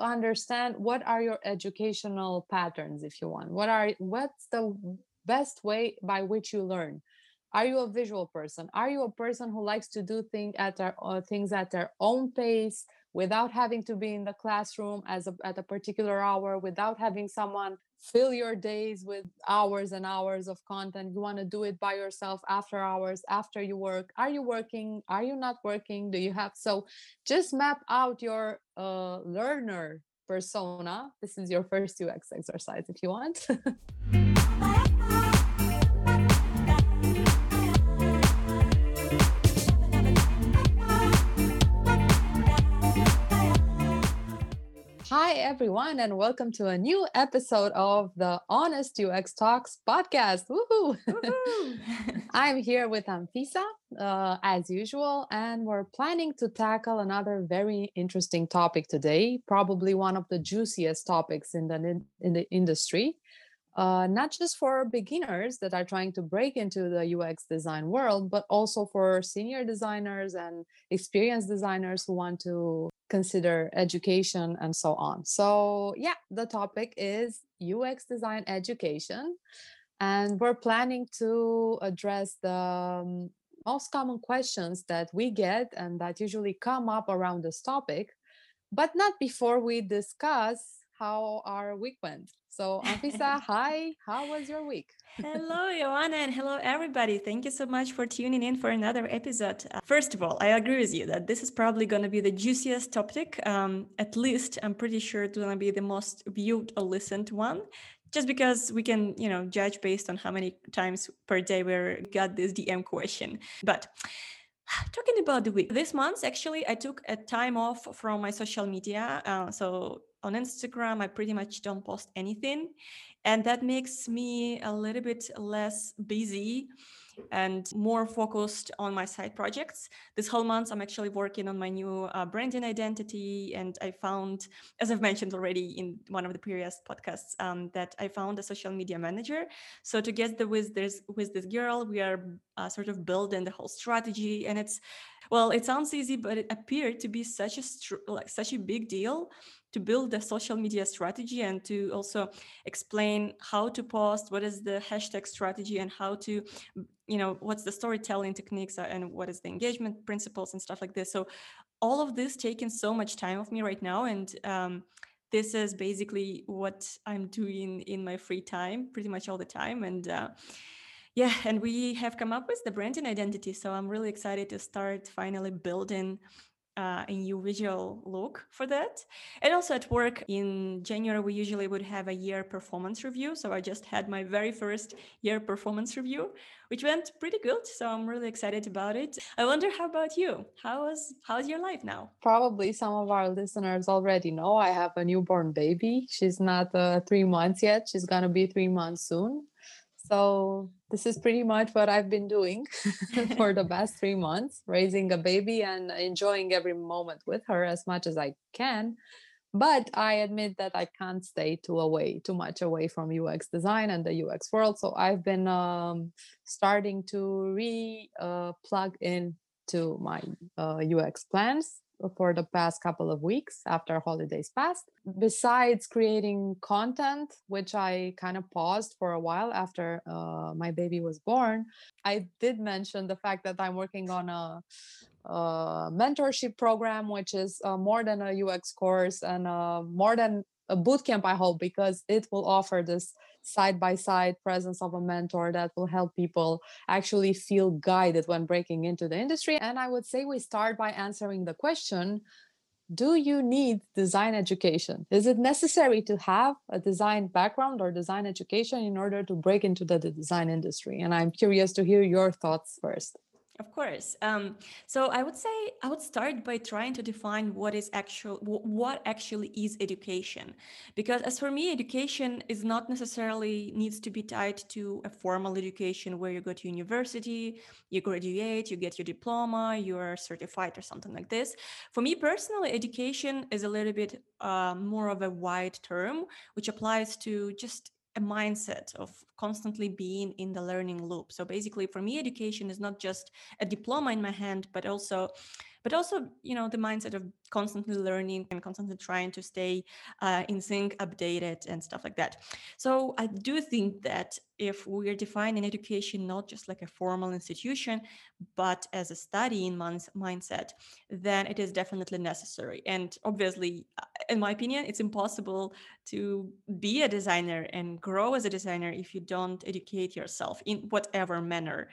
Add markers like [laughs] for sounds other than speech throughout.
understand what are your educational patterns if you want? What are what's the best way by which you learn? Are you a visual person? Are you a person who likes to do thing at their, uh, things at their own pace without having to be in the classroom as a, at a particular hour without having someone fill your days with hours and hours of content? You want to do it by yourself after hours after you work? Are you working? Are you not working? Do you have so just map out your learner persona. This is your first ux exercise if you want [laughs] Hi, everyone, and welcome to a new episode of the Honest UX Talks podcast. Woohoo! [laughs] I'm here with Anfisa, uh, as usual, and we're planning to tackle another very interesting topic today, probably one of the juiciest topics in the, in the industry. Uh, not just for beginners that are trying to break into the UX design world, but also for senior designers and experienced designers who want to consider education and so on. So, yeah, the topic is UX design education. And we're planning to address the um, most common questions that we get and that usually come up around this topic, but not before we discuss how our week went. So, Anfisa, [laughs] hi, how was your week? hello, [laughs] Ioana, and hello, everybody. Thank you so much for tuning in for another episode. Uh, first of all, I agree with you that this is probably going to be the juiciest topic. Um, at least, I'm pretty sure it's going to be the most viewed or listened one just because we can you know judge based on how many times per day we got this dm question but [sighs] talking about the week this month actually i took a time off from my social media uh, so on Instagram, I pretty much don't post anything. And that makes me a little bit less busy and more focused on my side projects. This whole month, I'm actually working on my new uh, branding identity. And I found, as I've mentioned already in one of the previous podcasts, um, that I found a social media manager. So together with this, with this girl, we are uh, sort of building the whole strategy. And it's, well, it sounds easy, but it appeared to be such a, like such a big deal to build a social media strategy and to also explain how to post what is the hashtag strategy and how to you know what's the storytelling techniques and what is the engagement principles and stuff like this. So all of this taking so much time of me right now and um, this is basically what i'm doing in my free time pretty much all the time. And uh, yeah and we have come up with the branding identity. So i'm really excited to start finally building uh, a new visual look for that. And also at work in January, we usually would have a year performance review. So I just had my very first year performance review, which went pretty good. So I'm really excited about it. I wonder how about you? How is how's your life now? Probably some of our listeners already know I have a newborn baby. She's not uh, three months yet. She's gonna be three months soon. So this is pretty much what I've been doing [laughs] [laughs] for the past three months, raising a baby and enjoying every moment with her as much as I can. But I admit that I can't stay too away, too much away from UX design and the UX world. So I've been um, starting to re uh, plug in to my uh, UX plans for the past couple of weeks after holidays passed. Besides creating content, which I kind of paused for a while after uh, my baby was born, I did mention the fact that I'm working on a, a mentorship program, which is uh, more than a UX course and uh, more than a bootcamp, I hope, because it will offer this side by side presence of a mentor that will help people actually feel guided when breaking into the industry. And I would say we start by answering the question do you need design education? Is it necessary to have a design background or design education in order to break into the, design industry? And I'm curious to hear your thoughts first. Of course. Um, so I would say I would start by trying to define what is actual, what actually is education, because as for me, education is not necessarily needs to be tied to a formal education where you go to university, you graduate, you get your diploma, you are certified or something like this. For me personally, education is a little bit uh, more of a wide term, which applies to just a mindset of constantly being in the learning loop. So basically, for me, education is not just a diploma in my hand, but also but also you know the mindset of constantly learning and constantly trying to stay uh, in sync updated and stuff like that. So i do think that if we're defining education not just like a formal institution but as a study in mindset then it is definitely necessary. And obviously uh, in my opinion it's impossible to be a designer and grow as a designer if you don't educate yourself in whatever manner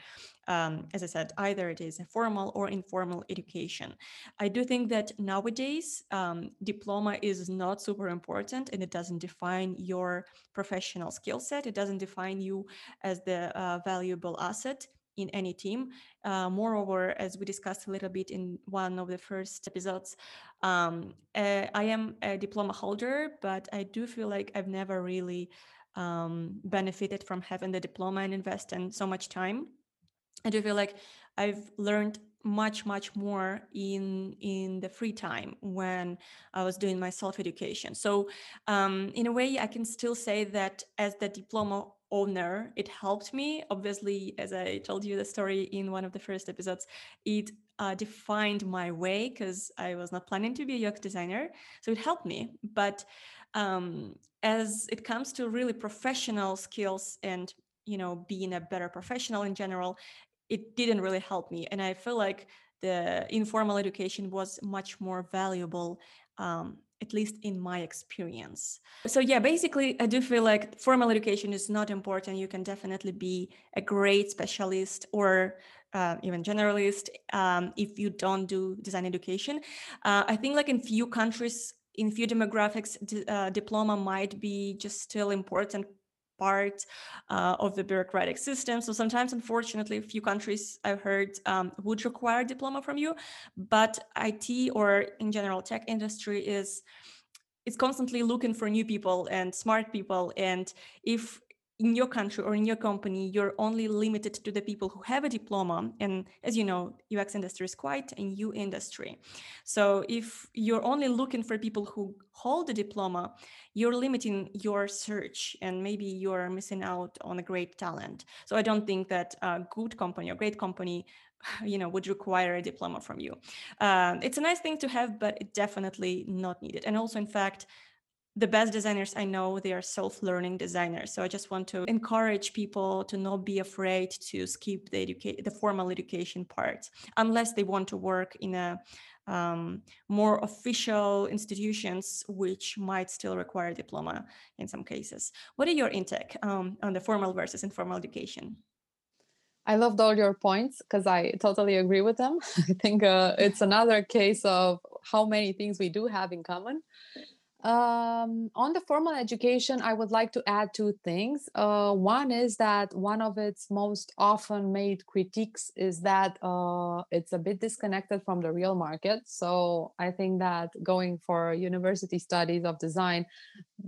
um, as I said, either it is a formal or informal education. I do think that nowadays um, diploma is not super important and it doesn't define your professional skill set. It doesn't define you as the uh, valuable asset in any team. Uh, moreover, as we discussed a little bit in one of the first episodes, um, uh, I am a diploma holder, but I do feel like I've never really um, benefited from having the diploma and invest in so much time I do feel like I've learned much much more in in the free time when i was doing my self education so um, in a way i can still say that as the diploma owner it helped me. Obviously as i told you the story in one of the first episodes it uh, defined my way because i was not planning to be a ux designer. So it helped me. But um, as it comes to really professional skills and you know being a better professional in general it didn't really help me and i feel like the informal education was much more valuable um, at least in my experience. So yeah basically i do feel like formal education is not important. You can definitely be a great specialist or uh, even generalist um, if you don't do design education. Uh, i think like in few countries in few demographics uh, diploma might be just still important part uh, of the bureaucratic system. So sometimes, unfortunately, a few countries I've heard um, would require diploma from you, but IT or in general tech industry is is constantly looking for new people and smart people. And if in your country or in your company, you're only limited to the people who have a diploma. And as you know, UX industry is quite a new industry. So if you're only looking for people who hold a diploma, you're limiting your search and maybe you're missing out on a great talent. So I don't think that a good company or great company [sighs] you know would require a diploma from you um, it's a nice thing to have but it definitely not needed and also in fact the best designers I know, they are self-learning designers. So I just want to encourage people to not be afraid to skip the educate the formal education part, unless they want to work in a um, more official institutions, which might still require diploma in some cases. What are your intake um, on the formal versus informal education? I loved all your points because I totally agree with them. [laughs] I think uh, it's another case of how many things we do have in common. Um, on the formal education, I would like to add two things. Uh, one is that one of its most often made critiques is that uh, it's a bit disconnected from the real market. So I think that going for university studies of design,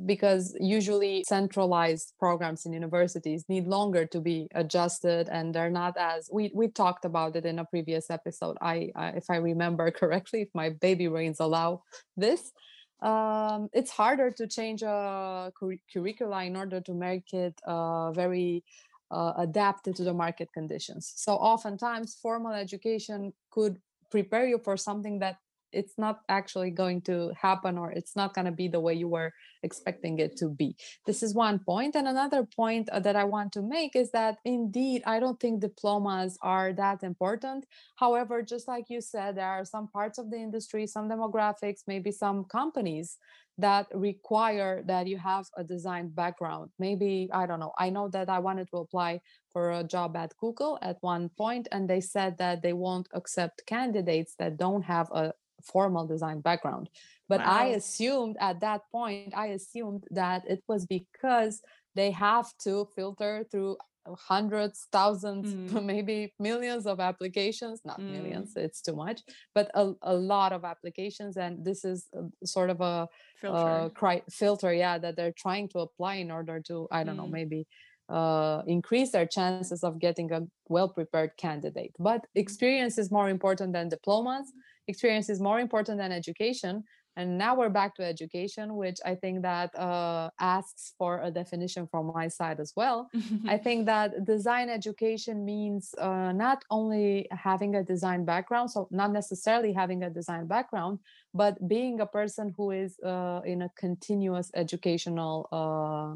because usually centralized programs in universities need longer to be adjusted and they're not as we we talked about it in a previous episode i, I if i remember [laughs] correctly if my baby brains allow this um, it's harder to change a cur- curricula in order to make it uh, very uh, adapted to the market conditions. So oftentimes formal education could prepare you for something that it's not actually going to happen or it's not going to be the way you were expecting it to be. This is one point and another point uh, that i want to make is that indeed i don't think diplomas are that important. However just like you said there are some parts of the industry some demographics maybe some companies that require that you have a design background. Maybe i don't know i know that i wanted to apply for a job at google at one point and they said that they won't accept candidates that don't have a formal design background but wow. i assumed at that point i assumed that it was because they have to filter through hundreds thousands [laughs] mm. maybe millions of applications not mm. millions it's too much but a, a lot of applications and this is a, sort of a filter. Uh, cri- filter yeah that they're trying to apply in order to i don't mm. know maybe uh, increase their chances of getting a well prepared candidate. But experience is more important than diplomas. Experience is more important than education. And now we're back to education which i think that uh, asks for a definition from my side as well. [laughs] I think that design education means uh, not only having a design background so not necessarily having a design background but being a person who is uh, in a continuous educational uh,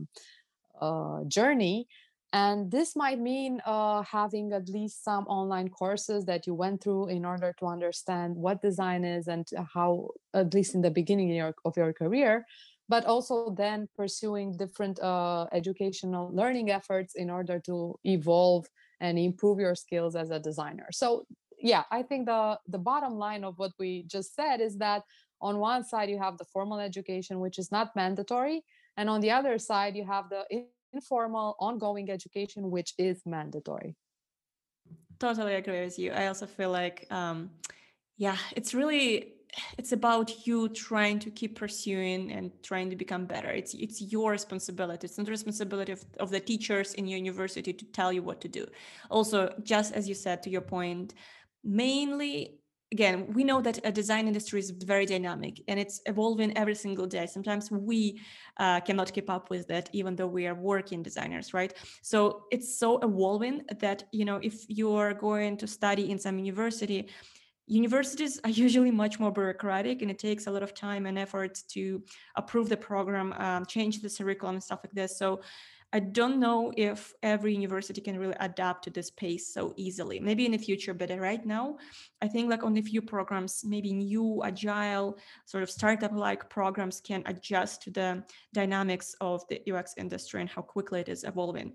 journey and this might mean uh, having at least some online courses that you went through in order to understand what design is and how, at least in the beginning of your, of your career, but also then pursuing different uh, educational learning efforts in order to evolve and improve your skills as a designer. So yeah, I think the the bottom line of what we just said is that on one side you have the formal education, which is not mandatory, and on the other side you have the informal ongoing education which is mandatory. Totally agree with you. I also feel like um yeah it's really it's about you trying to keep pursuing and trying to become better. It's it's your responsibility. It's not the responsibility of, of the teachers in your university to tell you what to do. Also just as you said to your point mainly again we know that a design industry is very dynamic and it's evolving every single day. Sometimes we uh, cannot keep up with that even though we are working designers right? So it's so evolving that you know if you're going to study in some university universities are [laughs] usually much more bureaucratic and it takes a lot of time and effort to approve the program um, change the curriculum and stuff like this. So I don't know if every university can really adapt to this pace so easily. Maybe in the future, but right now, I think like only a few programs, maybe new agile sort of startup-like programs can adjust to the dynamics of the UX industry and how quickly it is evolving.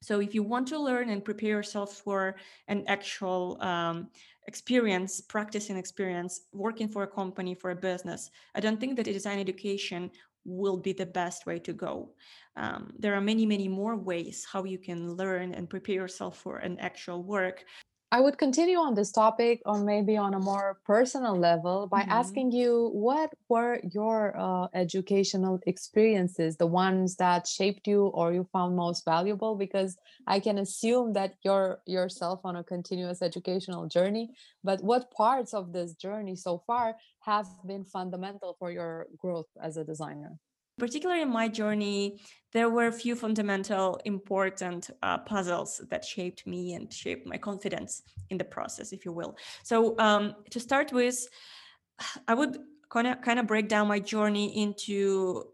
So if you want to learn and prepare yourself for an actual um, experience, practicing experience, working for a company, for a business, I don't think that a design education will be the best way to go. Um, there are many, many more ways how you can learn and prepare yourself for an actual work. I would continue on this topic, or maybe on a more personal level, by mm-hmm. asking you what were your uh, educational experiences, the ones that shaped you or you found most valuable? Because I can assume that you're yourself on a continuous educational journey, but what parts of this journey so far have been fundamental for your growth as a designer? Particularly in my journey, there were a few fundamental, important uh, puzzles that shaped me and shaped my confidence in the process, if you will. So um, to start with, I would kind of kind of break down my journey into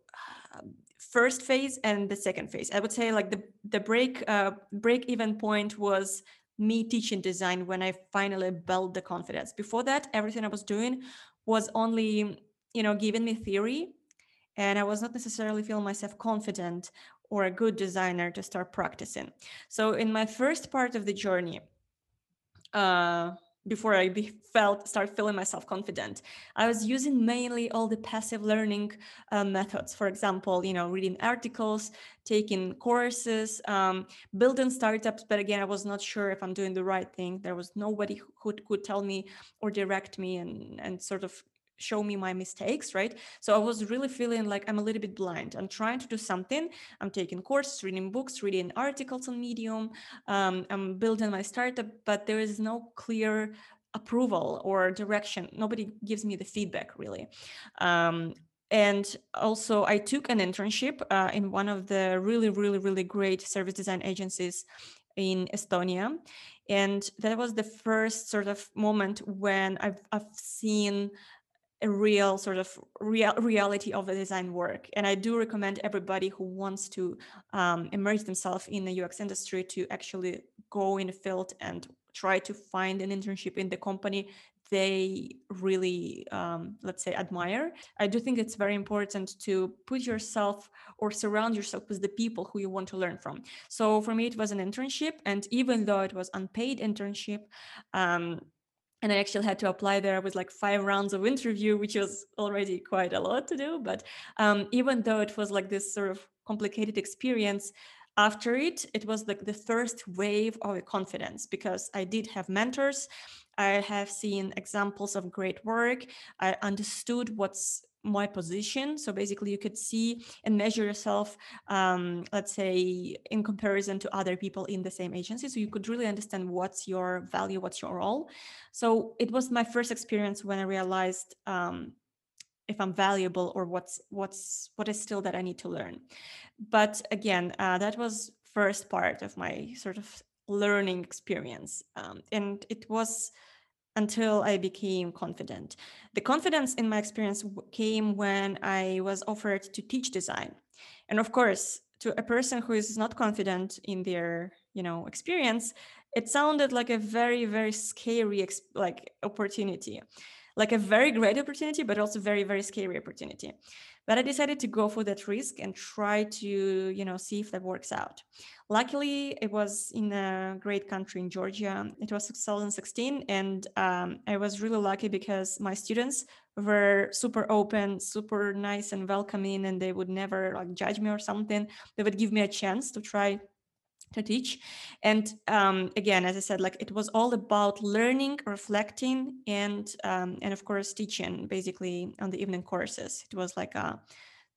uh, first phase and the second phase. I would say like the the break uh, break even point was me teaching design when I finally built the confidence. Before that, everything I was doing was only you know giving me theory and I was not necessarily feeling myself confident or a good designer to start practicing. So in my first part of the journey, uh, before I be felt start feeling myself confident, I was using mainly all the passive learning uh, methods. For example, you know, reading articles, taking courses, um, building startups. But again, I was not sure if I'm doing the right thing. There was nobody who could tell me or direct me and and sort of show me my mistakes right? So i was really feeling like i'm a little bit blind. I'm trying to do something. I'm taking courses reading books reading articles on medium. Um, i'm building my startup but there is no clear approval or direction. Nobody gives me the feedback really. Um, and also i took an internship uh, in one of the really really really great service design agencies in estonia. And that was the first sort of moment when i've, I've seen a real sort of real reality of the design work. And i do recommend everybody who wants to um, immerse themselves in the ux industry to actually go in the field and try to find an internship in the company they really um, let's say admire. I do think it's very important to put yourself or surround yourself with the people who you want to learn from. So for me it was an internship and even though it was unpaid internship um, and I actually had to apply there with like five rounds of interview, which was already quite a lot to do. But um, even though it was like this sort of complicated experience, after it, it was like the first wave of confidence because I did have mentors. I have seen examples of great work. I understood what's my position. So basically you could see and measure yourself um, let's say in comparison to other people in the same agency. So you could really understand what's your value what's your role. So it was my first experience when i realized um, if i'm valuable or what's what's what is still that i need to learn. But again uh, that was first part of my sort of learning experience. Um, and it was until I became confident. The confidence in my experience came when I was offered to teach design. And of course, to a person who is not confident in their, you know, experience, it sounded like a very very scary like opportunity. Like a very great opportunity but also very very scary opportunity. But i decided to go for that risk and try to you know see if that works out. Luckily it was in a great country in georgia. It was 2016 and um, i was really lucky because my students were super open super nice and welcoming and they would never like judge me or something. They would give me a chance to try to teach. And um, again as i said like it was all about learning reflecting and um, and of course teaching basically on the evening courses. It was like a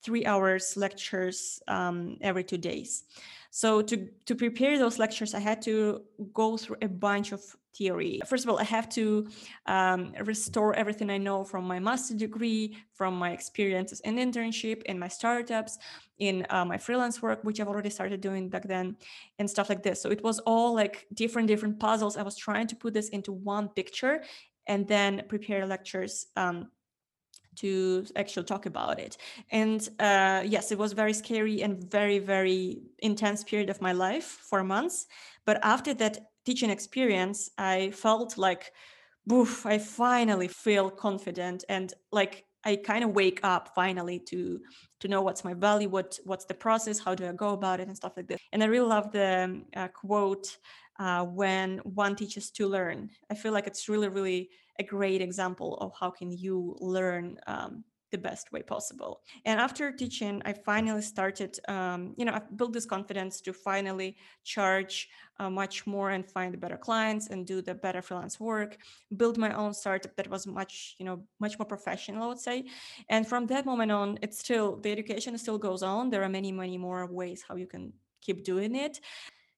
three hours lectures um, every two days. So to to prepare those lectures i had to go through a bunch of theory. First of all, I have to um, restore everything I know from my master degree, from my experiences in internship, in my startups, in uh, my freelance work, which I've already started doing back then, and stuff like this. So it was all like different, different puzzles. I was trying to put this into one picture and then prepare lectures. Um, to actually talk about it and uh, yes it was very scary and very very intense period of my life for months but after that teaching experience, I felt like, boof, I finally feel confident and like I kind of wake up finally to to know what's my value, what what's the process, how do I go about it, and stuff like this. And I really love the uh, quote uh, when one teaches to learn. I feel like it's really really a great example of how can you learn um, the best way possible. And after teaching, I finally started, um, you know, I built this confidence to finally charge uh, much more and find better clients and do the better freelance work. Build my own startup that was much, you know, much more professional, I would say. And from that moment on, it's still the education still goes on. There are many, many more ways how you can keep doing it.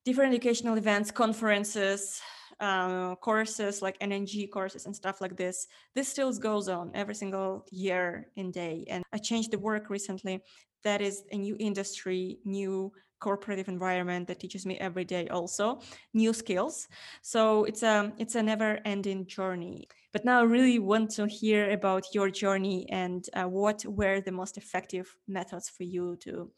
Different educational events, conferences, uh, courses like NNG courses and stuff like this. This still goes on every single year and day. And I changed the work recently. That is a new industry, new corporate environment that teaches me every day also new skills so it's a it's a never ending journey but now i really want to hear about your journey and uh, what were the most effective methods for you to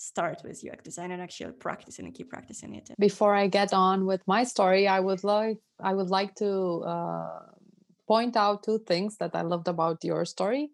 start with UX design and actually practice and keep practicing it. Before I get on with my story, I would like I would like to uh, point out two things that I loved about your story.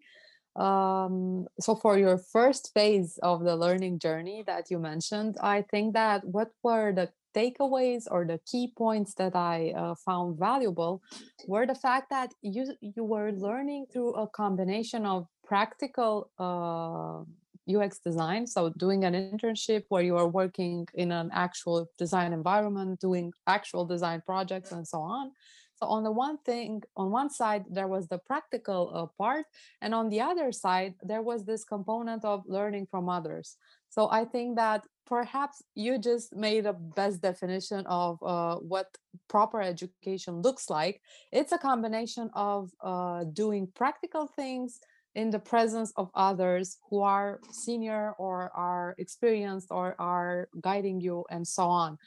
Um, so for your first phase of the learning journey that you mentioned, I think that what were the takeaways or the key points that I uh, found valuable were the fact that you you were learning through a combination of practical uh, UX design. So doing an internship where you are working in an actual design environment, doing actual design projects and so on. So on the one thing, on one side, there was the practical uh, part, and on the other side, there was this component of learning from others. So I think that perhaps you just made a best definition of uh, what proper education looks like. It's a combination of uh, doing practical things, in the presence of others who are senior or are experienced or are guiding you and so on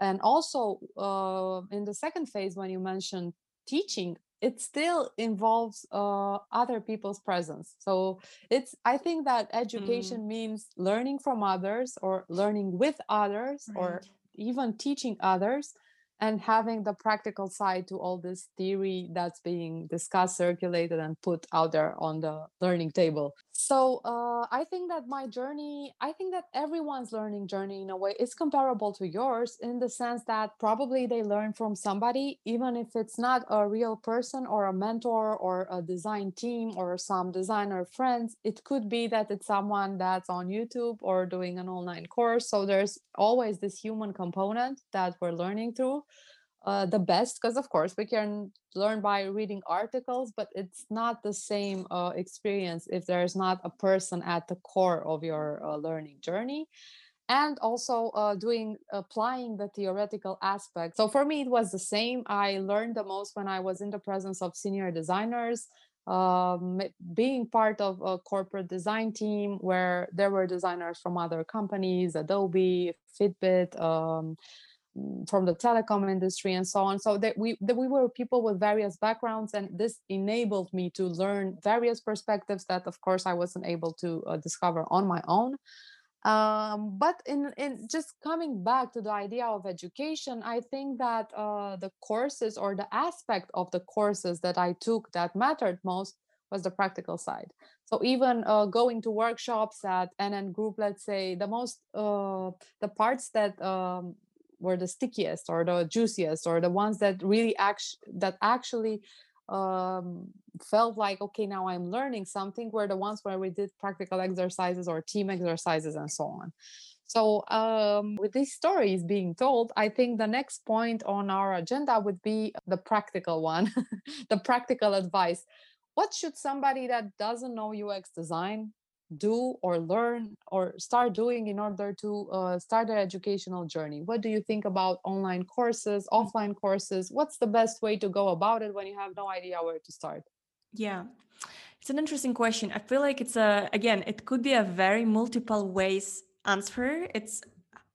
and also uh, in the second phase when you mentioned teaching it still involves uh, other people's presence so it's i think that education mm. means learning from others or learning with others right. or even teaching others and having the practical side to all this theory that's being discussed circulated and put out there on the learning table so uh, i think that my journey i think that everyone's learning journey in a way is comparable to yours in the sense that probably they learn from somebody even if it's not a real person or a mentor or a design team or some designer friends. It could be that it's someone that's on youtube or doing an online course. So there's always this human component that we're learning through uh, the best because of course we can learn by reading articles but it's not the same uh, experience if there's not a person at the core of your uh, learning journey and also uh, doing applying the theoretical aspect. So for me it was the same. I learned the most when i was in the presence of senior designers um, being part of a corporate design team where there were designers from other companies, Adobe, Fitbit, um, from the telecom industry and so on. So that we that we were people with various backgrounds, and this enabled me to learn various perspectives that, of course, I wasn't able to uh, discover on my own. Um, but in, in just coming back to the idea of education, I think that uh, the courses or the aspect of the courses that I took that mattered most was the practical side. So even uh, going to workshops at NN Group, let's say, the most uh, the parts that um, were the stickiest or the juiciest or the ones that really act that actually um, felt like okay now i'm learning something were the ones where we did practical exercises or team exercises and so on. So um, with these stories being told i think the next point on our agenda would be the practical one [laughs] the practical advice. What should somebody that doesn't know ux design do or learn or start doing in order to uh, start their educational journey? What do you think about online courses, mm. offline courses? What's the best way to go about it when you have no idea where to start? Yeah. It's an interesting question. I feel like it's a again, it could be a very multiple ways answer. It's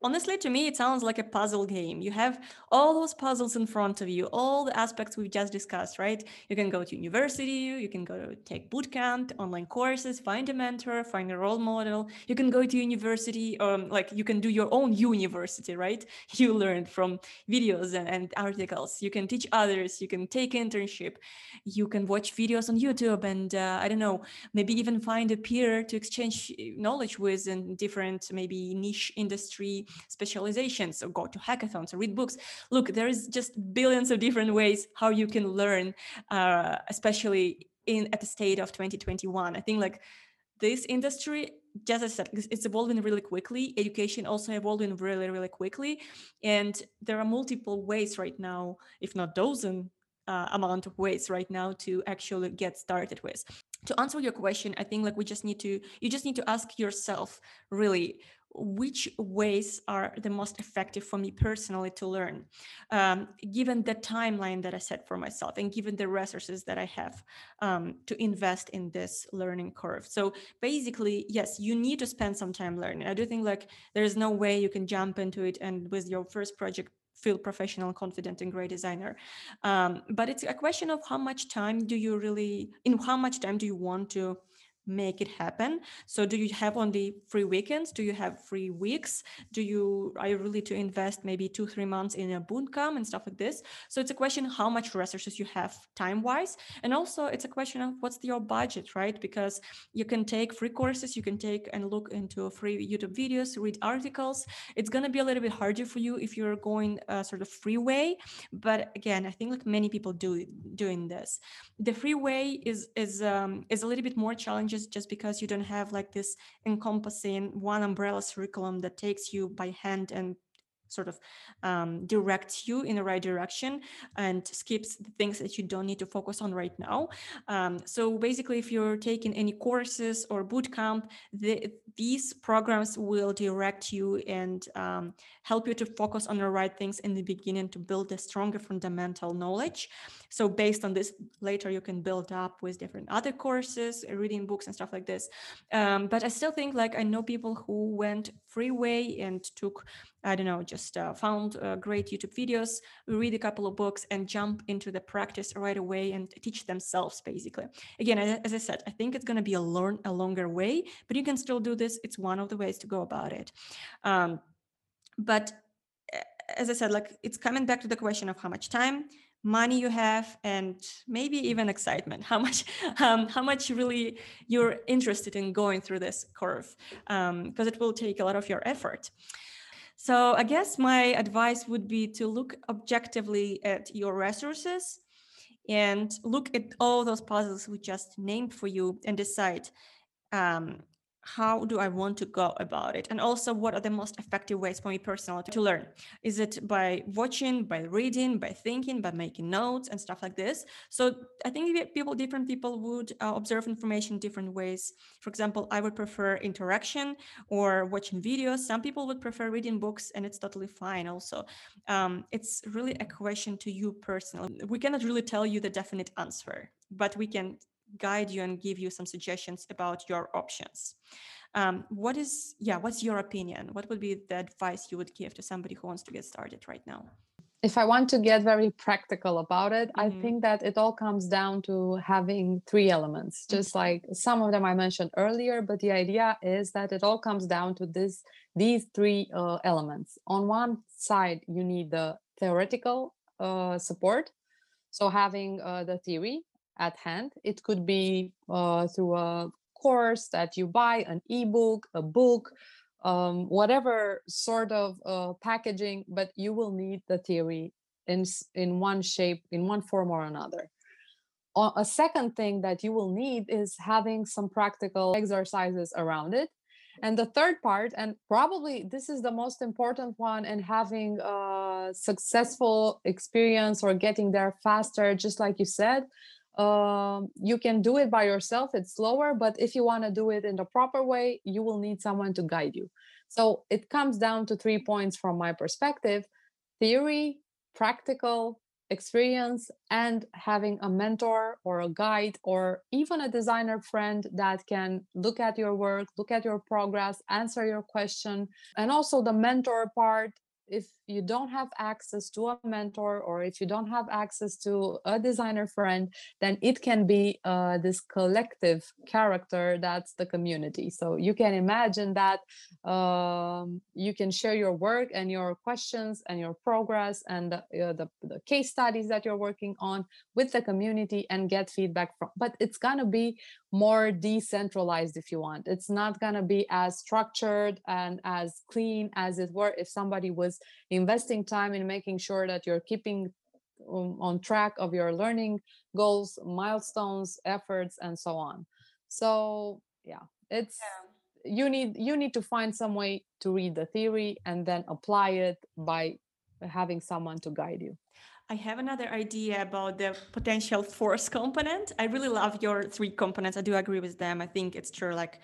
honestly to me it sounds like a puzzle game. You have all those puzzles in front of you all the aspects we've just discussed right? You can go to university you can go to take boot camp online courses find a mentor find a role model. You can go to university um, like you can do your own university right? [laughs] You learn from videos and, and articles. You can teach others you can take internship. You can watch videos on youtube and uh, i don't know maybe even find a peer to exchange knowledge with in different maybe niche industry specializations or go to hackathons or read books look there is just billions of different ways how you can learn uh, especially in at the state of 2021 i think like this industry just as I said, it's evolving really quickly. Education also evolving really, really quickly, and there are multiple ways right now, if not dozen uh, amount of ways right now to actually get started with. To answer your question, I think like we just need to, you just need to ask yourself really which ways are the most effective for me personally to learn um, given the timeline that i set for myself and given the resources that i have um, to invest in this learning curve. So basically yes you need to spend some time learning. I do think like there's no way you can jump into it and with your first project feel professional confident and great designer. Um, but it's a question of how much time do you really in how much time do you want to make it happen. So do you have only free weekends? Do you have free weeks? Do you are you really to invest maybe two three months in a boot camp and stuff like this? So it's a question how much resources you have time wise and also it's a question of what's your budget right? Because you can take free courses you can take and look into free youtube videos read articles. It's going to be a little bit harder for you if you're going a sort of free way. But again i think like many people do doing this. The free way is is um, is a little bit more challenging just just because you don't have like this encompassing one umbrella curriculum that takes you by hand and sort of um, directs you in the right direction and skips the things that you don't need to focus on right now. Um, so basically, if you're taking any courses or boot camp, the, these programs will direct you and um, help you to focus on the right things in the beginning to build a stronger fundamental knowledge. So based on this, later you can build up with different other courses, reading books and stuff like this. Um, but I still think like I know people who went freeway and took I don't know, just uh, found uh, great YouTube videos, read a couple of books, and jump into the practice right away and teach themselves, basically. Again, as I said, I think it's going to be a learn a longer way, but you can still do this. It's one of the ways to go about it. Um, but as I said, like it's coming back to the question of how much time, money you have and maybe even excitement [laughs] how much um, how much really you're interested in going through this curve because um, it will take a lot of your effort so I guess my advice would be to look objectively at your resources and look at all those puzzles we just named for you and decide um, how do I want to go about it? And also, what are the most effective ways for me personally to learn? Is it by watching, by reading, by thinking, by making notes and stuff like this? So I think people, different people would uh, observe information different ways. For example, I would prefer interaction or watching videos. Some people would prefer reading books, and it's totally fine. Also, um, it's really a question to you personally. We cannot really tell you the definite answer, but we can guide you and give you some suggestions about your options. Um, what is, yeah, what's your opinion? What would be the advice you would give to somebody who wants to get started right now? if I want to get very practical about it, mm-hmm. I think that it all comes down to having three elements, mm-hmm. just like some of them I mentioned earlier. But the idea is that it all comes down to this these three uh, elements. On one side, you need the theoretical uh, support, so having uh, the theory at hand. It could be uh, through a course that you buy, an ebook, a book, um, whatever sort of uh, packaging, but you will need the theory in in one shape, in one form or another. A second thing that you will need is having some practical exercises around it. And the third part, and probably this is the most important one, and having a successful experience or getting there faster, just like you said, um, you can do it by yourself it's slower but if you want to do it in the proper way you will need someone to guide you. So it comes down to three points from my perspective theory practical experience and having a mentor or a guide or even a designer friend that can look at your work look at your progress answer your question and also the mentor part if you don't have access to a mentor or if you don't have access to a designer friend then it can be uh, this collective character that's the community. So you can imagine that um, you can share your work and your questions and your progress and the, uh, the, the, case studies that you're working on with the community and get feedback from but it's going to be more decentralized if you want. It's not going to be as structured and as clean as it were if somebody was investing time in making sure that you're keeping um, on track of your learning goals milestones efforts and so on so yeah it's yeah. you need you need to find some way to read the theory and then apply it by having someone to guide you I have another idea about the potential force component. I really love your three components. I do agree with them. I think it's true. Like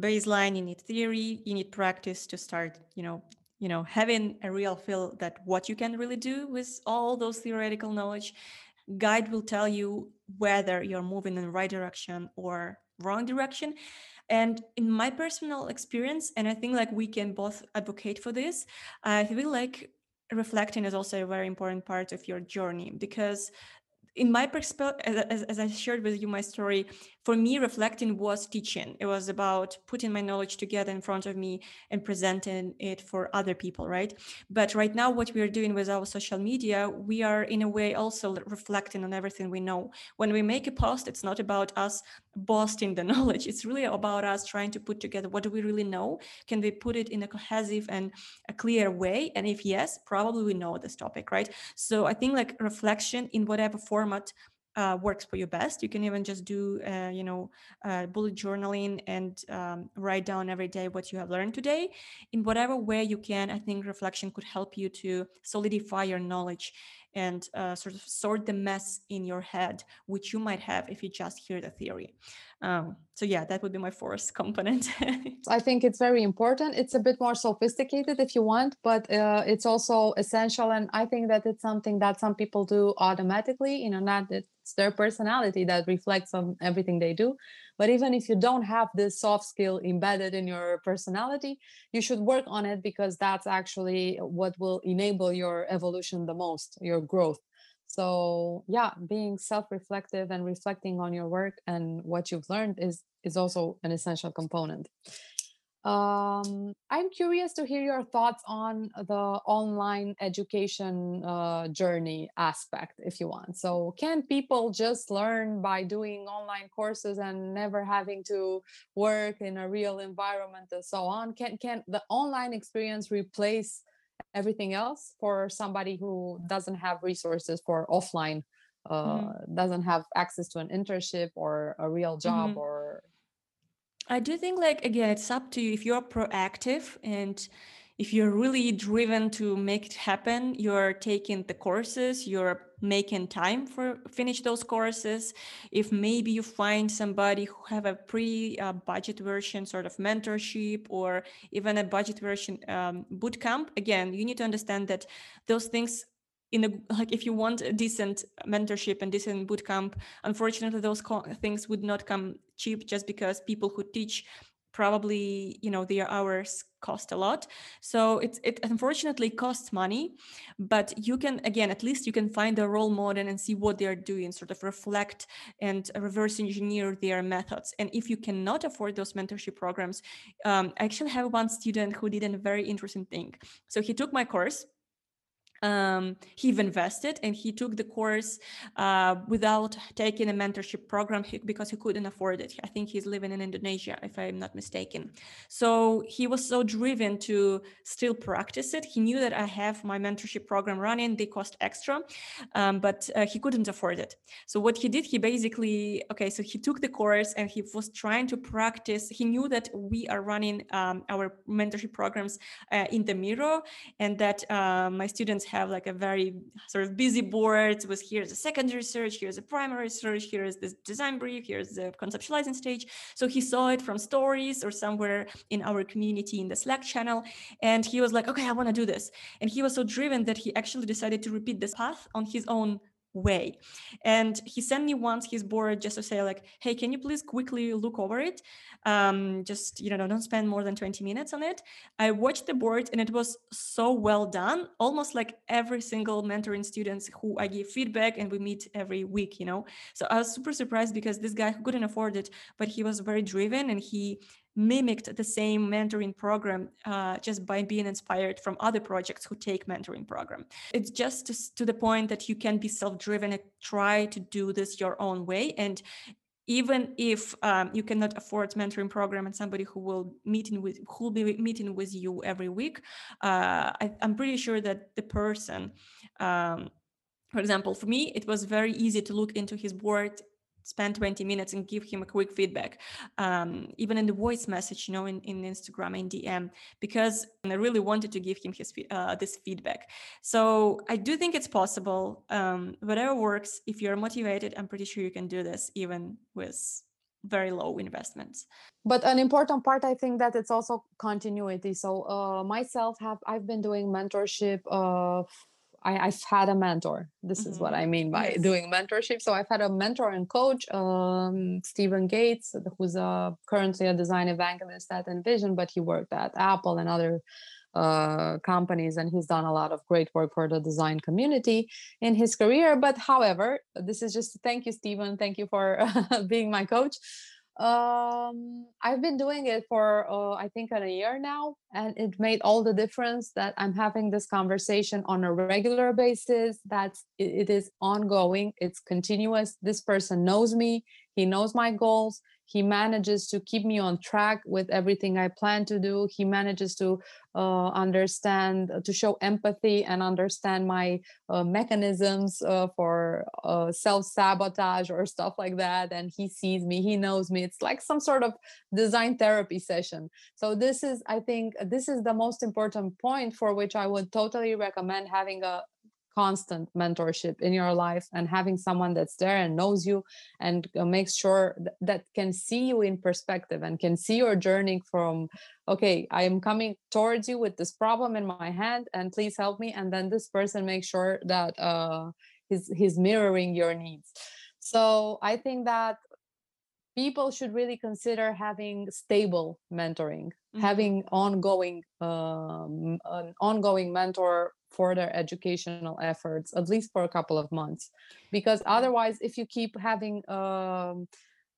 baseline, you need theory, you need practice to start, you know, you know having a real feel that what you can really do with all those theoretical knowledge guide will tell you whether you're moving in the right direction or wrong direction. And in my personal experience and i think like we can both advocate for this i feel like reflecting is also a very important part of your journey because in my perspective as, as, i shared with you my story for me reflecting was teaching. It was about putting my knowledge together in front of me and presenting it for other people right? But right now what we are doing with our social media we are in a way also reflecting on everything we know. When we make a post it's not about us boasting the [laughs] knowledge. It's really about us trying to put together what do we really know. Can we put it in a cohesive and a clear way? And if yes probably we know this topic right? So i think like reflection in whatever format uh, works for you best. You can even just do, uh, you know, uh, bullet journaling and um, write down every day what you have learned today. In whatever way you can, I think reflection could help you to solidify your knowledge and uh, sort of sort the mess in your head, which you might have if you just hear the theory. Um, so yeah, that would be my fourth [laughs] component. I think it's very important. It's a bit more sophisticated if you want, but uh, it's also essential. And I think that it's something that some people do automatically. You know, not it's their personality that reflects on everything they do. But even if you don't have this soft skill embedded in your personality, you should work on it because that's actually what will enable your evolution the most, your growth. So yeah, being self-reflective and reflecting on your work and what you've learned is is also an essential component. Um, I'm curious to hear your thoughts on the online education uh, journey aspect, if you want. So, can people just learn by doing online courses and never having to work in a real environment and so on? Can can the online experience replace everything else for somebody who doesn't have resources for offline, uh, mm-hmm. doesn't have access to an internship or a real job mm-hmm. or I do think like again it's up to you if you're proactive and if you're really driven to make it happen, you're taking the courses, you're making time for finish those courses. If maybe you find somebody who have a pre uh, budget version sort of mentorship or even a budget version um, boot camp, again, you need to understand that those things in a [laughs] like if you want a decent mentorship and decent bootcamp unfortunately those co- things would not come cheap just because people who teach probably you know their hours cost a lot. So it's it unfortunately costs money but you can again at least you can find a role model and see what they are doing sort of reflect and reverse engineer their methods. And if you cannot afford those mentorship programs um, i actually have one student who did a very interesting thing. So he took my course um, he invested and he took the course uh, without taking a mentorship program because he couldn't afford it. I think he's living in Indonesia, if I'm not mistaken. So he was so driven to still practice it. He knew that I have my mentorship program running, they cost extra, um, but uh, he couldn't afford it. So what he did, he basically, okay, so he took the course and he was trying to practice. He knew that we are running um, our mentorship programs uh, in the Miro and that uh, my students have like a very sort of busy board with here's a secondary search, here's a primary search, here's this design brief, here's the conceptualizing stage. So he saw it from stories or somewhere in our community in the Slack channel. And he was like, okay, I want to do this. And he was so driven that he actually decided to repeat this path on his own way. And he sent me once his board just to say like, hey, can you please quickly look over it? Um, just, you know, don't spend more than 20 minutes on it. I watched the board and it was so well done, almost like every single mentoring students who I give feedback and we meet every week, you know? So I was super surprised because this guy couldn't afford it, but he was very driven and he mimicked the same mentoring program uh, just by being inspired from other projects who take mentoring program. It's just to, to the point that you can be self-driven and try to do this your own way. And even if um, you cannot afford mentoring program and somebody who will meeting with who will be meeting with you every week uh, I, am pretty sure that the person um, for example for me it was very easy to look into his board spend 20 minutes and give him a quick feedback um, even in the voice message you know in, in instagram in dm because i really wanted to give him his uh, this feedback. So i do think it's possible um, whatever works if you're motivated i'm pretty sure you can do this even with very low investments. But an important part i think that it's also continuity. So uh, myself have i've been doing mentorship uh, I, have had a mentor. This mm-hmm. is what mm-hmm. I mean by yes. doing mentorship. So I've had a mentor and coach, um, Stephen Gates, who's uh, currently a design evangelist at InVision, but he worked at Apple and other uh, companies, and he's done a lot of great work for the design community in his career. But however, this is just thank you, Stephen. Thank you for [laughs] being my coach. Um, I've been doing it for uh, I think a year now, and it made all the difference that I'm having this conversation on a regular basis. That it is ongoing, it's continuous. This person knows me, he knows my goals, he manages to keep me on track with everything i plan to do. He manages to uh, understand uh, to show empathy and understand my uh, mechanisms uh, for uh, self-sabotage or stuff like that and he sees me he knows me. It's like some sort of design therapy session. So this is i think this is the most important point for which i would totally recommend having a constant mentorship in your life and having someone that's there and knows you and uh, makes sure that can see you in perspective and can see your journey from okay i am coming towards you with this problem in my hand and please help me and then this person makes sure that uh, he's he's mirroring your needs so i think that people should really consider having stable mentoring mm-hmm. having ongoing um, an ongoing mentor for their educational efforts at least for a couple of months. Because otherwise if you keep having um,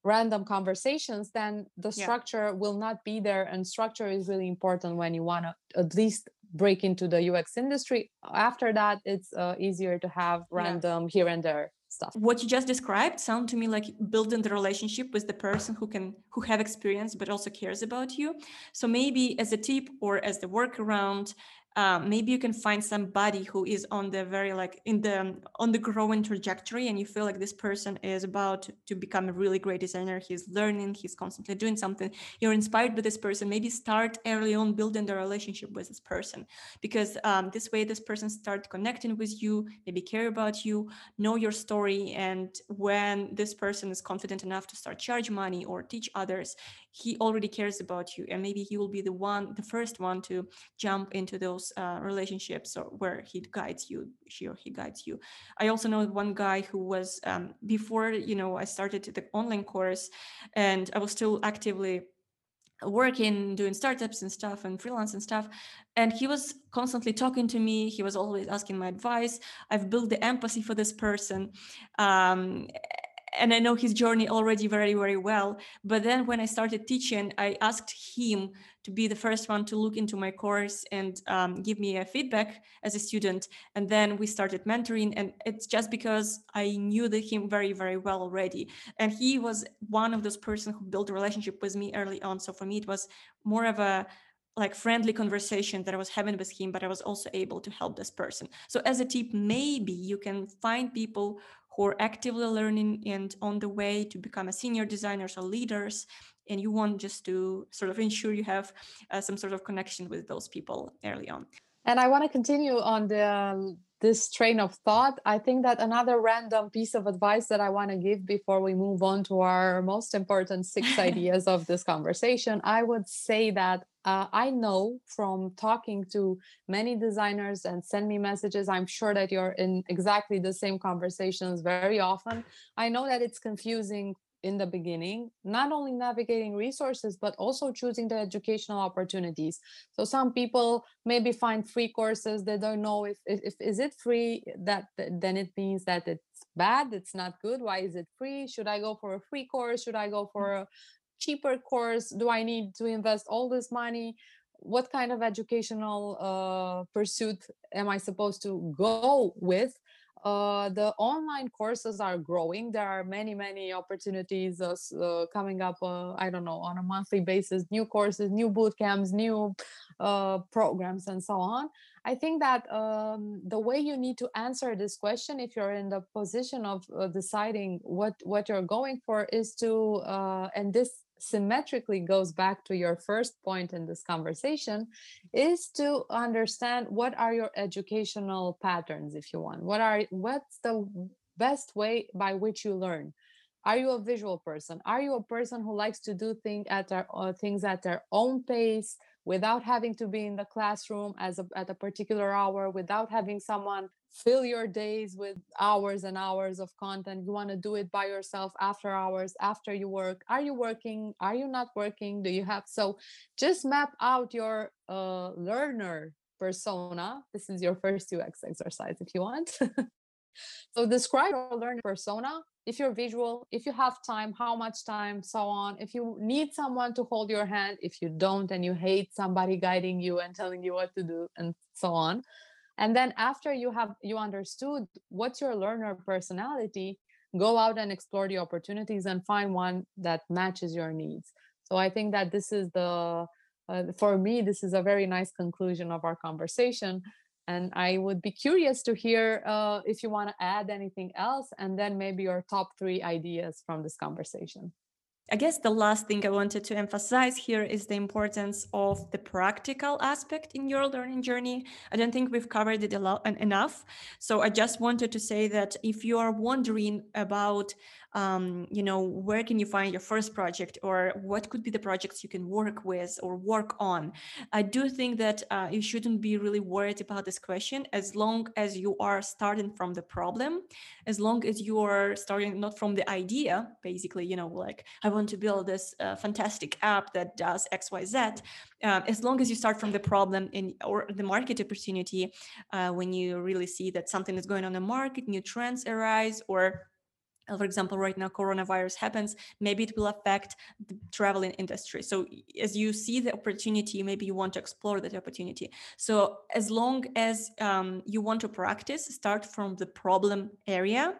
random conversations then the structure yeah. will not be there and structure is really important when you want to at least break into the ux industry. After that it's uh, easier to have random yeah. here and there stuff. What you just described sound to me like building the relationship with the person who can who have experience but also cares about you. So maybe as a tip or as the workaround um, maybe you can find somebody who is on the very like in the on the growing trajectory and you feel like this person is about to become a really great designer. He's learning he's constantly doing something. You're inspired by this person. Maybe start early on building the relationship with this person because um, this way this person start connecting with you maybe care about you know your story and when this person is confident enough to start charge money or teach others he already cares about you and maybe he will be the one the first one to jump into those those uh, relationships or where he guides you she or he guides you. I also know one guy who was um, before you know i started the online course and i was still actively working doing startups and stuff and freelance and stuff. And he was constantly talking to me. He was always asking my advice. I've built the empathy for this person. Um, and I know his journey already very, very well. But then when I started teaching, I asked him to be the first one to look into my course and um, give me a feedback as a student. And then we started mentoring. And it's just because I knew the, him very, very well already. And he was one of those person who built a relationship with me early on. So for me, it was more of a like friendly conversation that I was having with him, but I was also able to help this person. So as a tip, maybe you can find people who are actively learning and on the way to become a senior designers or leaders and you want just to sort of ensure you have uh, some sort of connection with those people early on. And i want to continue on the this train of thought. I think that another random piece of advice that i want to give before we move on to our most important six [laughs] ideas of this conversation i would say that uh, I know from talking to many designers and send me messages, I'm sure that you're in exactly the same conversations very often. I know that it's confusing in the beginning, not only navigating resources, but also choosing the educational opportunities. So some people maybe find free courses, they don't know if, if, if is it free, that then it means that it's bad, it's not good. Why is it free? Should I go for a free course? Should I go for a cheaper course do i need to invest all this money? What kind of educational uh, pursuit am i supposed to go with? Uh, the online courses are growing. There are many many opportunities uh, uh coming up uh, i don't know on a monthly basis new courses new boot camps new uh, programs and so on. I think that um, the way you need to answer this question if you're in the position of deciding what what you're going for is to and this symmetrically goes back to your first point in this conversation is to understand what are your educational patterns if you want. What are what's the best way by which you learn? Are you a visual person? Are you a person who likes to do thing at their, uh, things at their own pace without having to be in the classroom as a, at a particular hour without having someone fill your days with hours and hours of content. You want to do it by yourself after hours after you work. Are you working? Are you not working? Do you have so just map out your uh, learner persona. This is your first ux exercise if you want. [laughs] So describe your learner persona. If you're visual if you have time how much time so on. If you need someone to hold your hand if you don't and you hate somebody guiding you and telling you what to do and so on and then after you have you understood what's your learner personality go out and explore the opportunities and find one that matches your needs. So i think that this is the uh, for me this is a very nice conclusion of our conversation. And i would be curious to hear uh, if you want to add anything else and then maybe your top three ideas from this conversation I guess the last thing I wanted to emphasize here is the importance of the practical aspect in your learning journey. I don't think we've covered it enough. So I just wanted to say that if you are wondering about um, you know where can you find your first project or what could be the projects you can work with or work on? I do think that uh, you shouldn't be really worried about this question as long as you are starting from the problem as long as you are starting not from the idea basically you know like i want to build this uh, fantastic app that does xyz uh, as long as you start from the problem in or the market opportunity uh, when you really see that something is going on the market new trends arise or for example right now coronavirus happens maybe it will affect the traveling industry. So as you see the opportunity maybe you want to explore that opportunity. So as long as um, you want to practice start from the problem area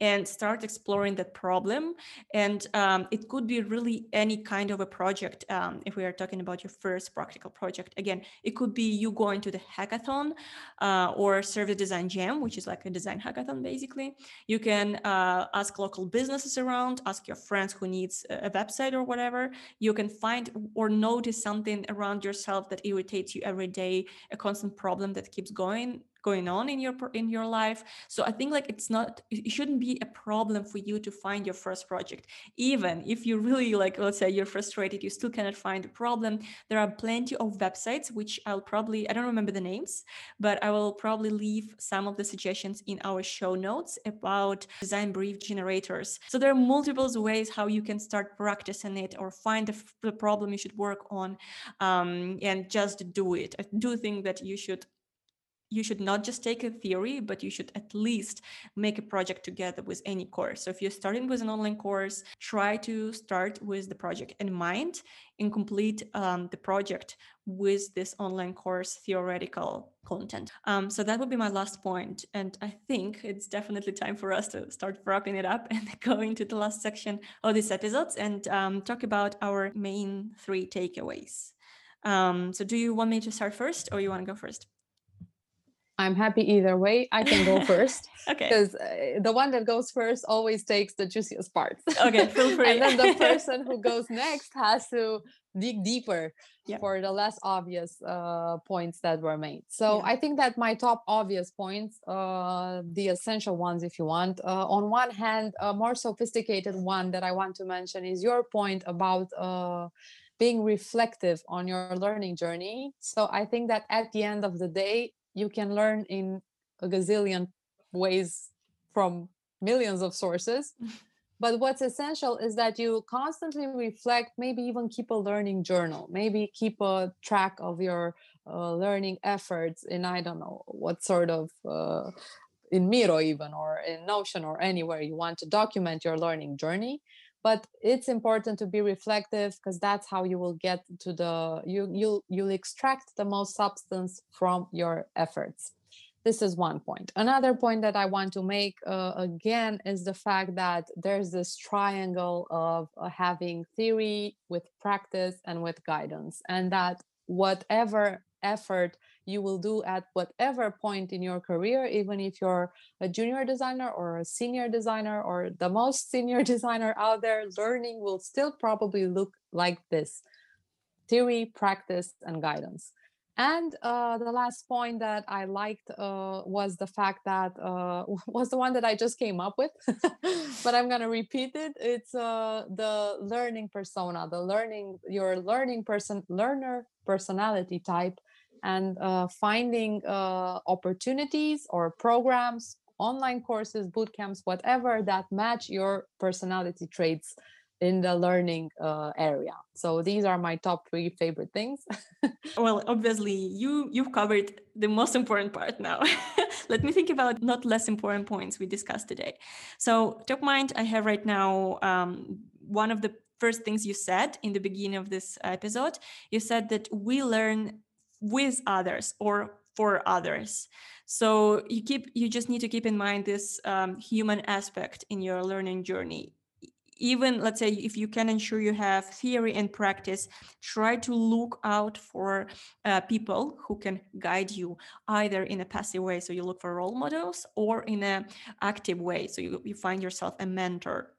and start exploring that problem. And um, it could be really any kind of a project. Um, if we are talking about your first practical project, again, it could be you going to the hackathon uh, or service design jam, which is like a design hackathon, basically. You can uh, ask local businesses around, ask your friends who needs a website or whatever. You can find or notice something around yourself that irritates you every day, a constant problem that keeps going going on in your in your life. So i think like it's not it shouldn't be a problem for you to find your first project. Even if you really like let's say you're frustrated you still cannot find a problem. There are plenty of websites which i'll probably i don't remember the names but i will probably leave some of the suggestions in our show notes about design brief generators. So there are multiple ways how you can start practicing it or find the, the problem you should work on um, and just do it. I do think that you should you should not just take a theory, but you should at least make a project together with any course. So if you're starting with an online course, try to start with the project in mind and complete um, the project with this online course theoretical content. Um, so that would be my last point. And I think it's definitely time for us to start wrapping it up [laughs] and go into the last section of this episodes and um, talk about our main three takeaways. Um, so do you want me to start first or you want to go first? I'm happy either way. I can go first. [laughs] okay. Because uh, the one that goes first always takes the juiciest parts. Okay, [laughs] feel free. and then the [laughs] person who goes next has to dig deeper Yeah. for the less obvious uh, points that were made. So Yeah. I think that my top obvious points, uh, the essential ones, if you want, uh, on one hand, a more sophisticated one that I want to mention is your point about. Uh, being reflective on your learning journey. So I think that at the end of the day, you can learn in a gazillion ways from millions of sources. [laughs] But what's essential is that you constantly reflect, maybe even keep a learning journal, maybe keep a track of your uh, learning efforts in, I don't know, what sort of, uh, in Miro even, or in Notion, or anywhere you want to document your learning journey but it's important to be reflective because that's how you will get to the you you'll you'll extract the most substance from your efforts. This is one point. Another point that i want to make uh, again is the fact that there's this triangle of uh, having theory with practice and with guidance and that whatever effort you will do at whatever point in your career, even if you're a junior designer or a senior designer or the most [laughs] senior designer out there, learning will still probably look like this theory, practice, and guidance. And uh, the last point that I liked uh, was the fact that uh, [laughs] was the one that I just came up with, [laughs] but I'm gonna repeat it. It's uh, the learning persona, the learning your learning person learner personality type, and uh, finding uh, opportunities or programs, online courses, boot camps, whatever that match your personality traits in the learning uh, area. So these are my top three favorite things. [laughs] well, obviously, you you've covered the most important part now. [laughs] Let me think about not less important points we discussed today. So top mind I have right now. Um, one of the first things you said in the beginning of this episode, you said that we learn with others or for others. So you keep you just need to keep in mind this um, human aspect in your learning journey. Even let's say if you can ensure you have theory and practice try to look out for uh, people who can guide you either in a passive way so you look for role models or in a active way so you, you find yourself a mentor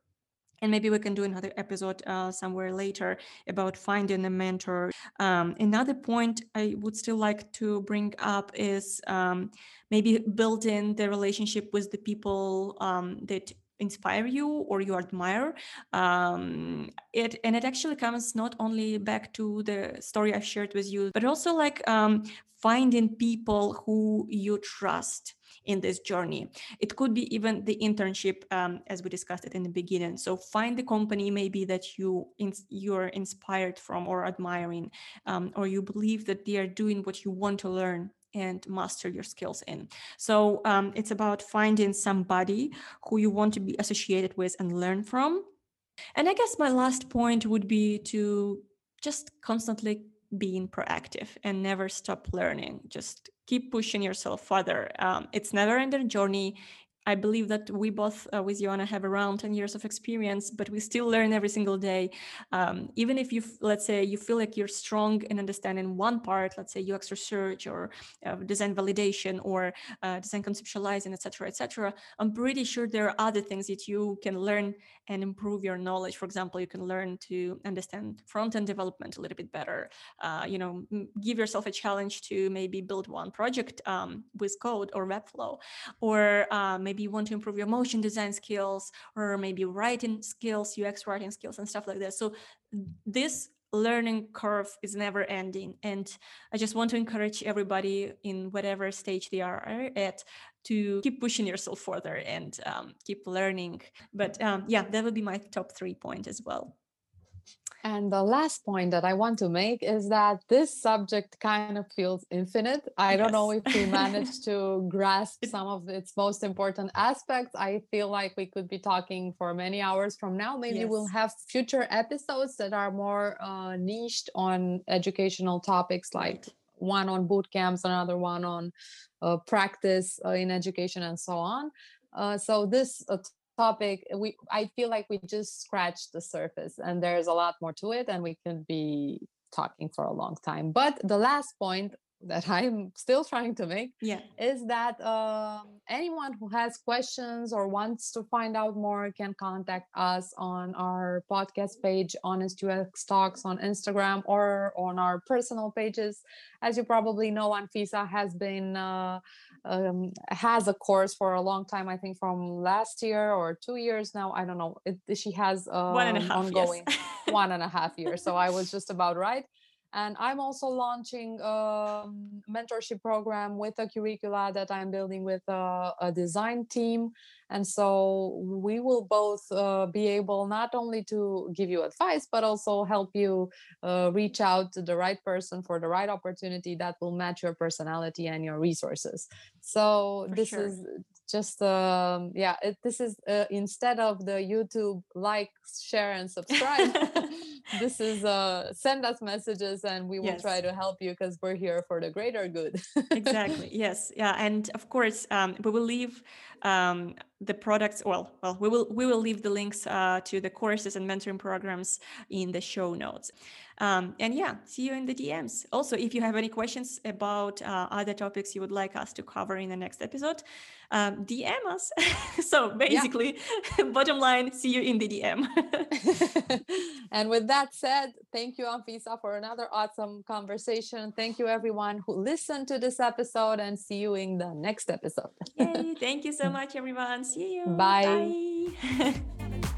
and maybe we can do another episode uh, somewhere later about finding a mentor. Um, another point i would still like to bring up is um, maybe building the relationship with the people um, that inspire you or you admire um, it and it actually comes not only back to the story i shared with you but also like um, finding people who you trust in this journey. It could be even the internship, um, as we discussed it in the beginning. So find the company maybe that you ins- you're inspired from or admiring, um, or you believe that they are doing what you want to learn and master your skills in. So um, it's about finding somebody who you want to be associated with and learn from. And I guess my last point would be to just constantly being proactive and never stop learning. Just keep pushing yourself further. Um, it's never ending journey. I believe that we both uh, with Ioana have around 10 years of experience, but we still learn every single day. Um, even if you, let's say, you feel like you're strong in understanding one part, let's say UX research or uh, design validation or uh, design conceptualizing, etc., etc. I'm pretty sure there are other things that you can learn and improve your knowledge. For example, you can learn to understand front-end development a little bit better. Uh, you know, give yourself a challenge to maybe build one project um, with code or Webflow, or uh, maybe you want to improve your motion design skills, or maybe writing skills, UX writing skills, and stuff like that. So this learning curve is never ending and i just want to encourage everybody in whatever stage they are at to keep pushing yourself further and um, keep learning but um, yeah that would be my top three point as well and the last point that I want to make is that this subject kind of feels infinite. I yes. don't know if we managed to [laughs] grasp some of its most important aspects. I feel like we could be talking for many hours from now. Maybe yes. we'll have future episodes that are more uh, niched on educational topics like one on boot camps, another one on uh, practice uh, in education, and so on. Uh, so this uh, topic eh, we i feel like we just scratched the surface and there's a lot more to it and we could be talking for a long time. But the last point that i'm still trying to make yeah is that um, anyone who has questions or wants to find out more can contact us on our podcast page honest ux talks on instagram or on our personal pages as you probably know anfisa has been uh, um, has a course for a long time. I think from last year or two years now. I don't know. It, she has um, one and a half ongoing yes. one and a half years. So I was just about right. And I'm also launching a mentorship program with a curricula that I'm building with a, a design team. And so we will both uh, be able not only to give you advice, but also help you uh, reach out to the right person for the right opportunity that will match your personality and your resources. So for this sure. is just um yeah it, this is uh, instead of the youtube like share and subscribe [laughs] [laughs] this is uh send us messages and we will yes. try to help you because we're here for the greater good exactly [laughs] yes yeah and of course um, we will leave um, the products well well we will we will leave the links uh, to the courses and mentoring programs in the show notes um, and yeah see you in the dms also if you have any questions about uh, other topics you would like us to cover in the next episode um, dm us. [laughs] So basically yeah. [laughs] bottom line see you in the dm [laughs] and with that said thank you anfisa for another awesome conversation. Thank you everyone who listened to this episode and see you in the next episode. Yay, thank you so much everyone. See you. Bye, bye.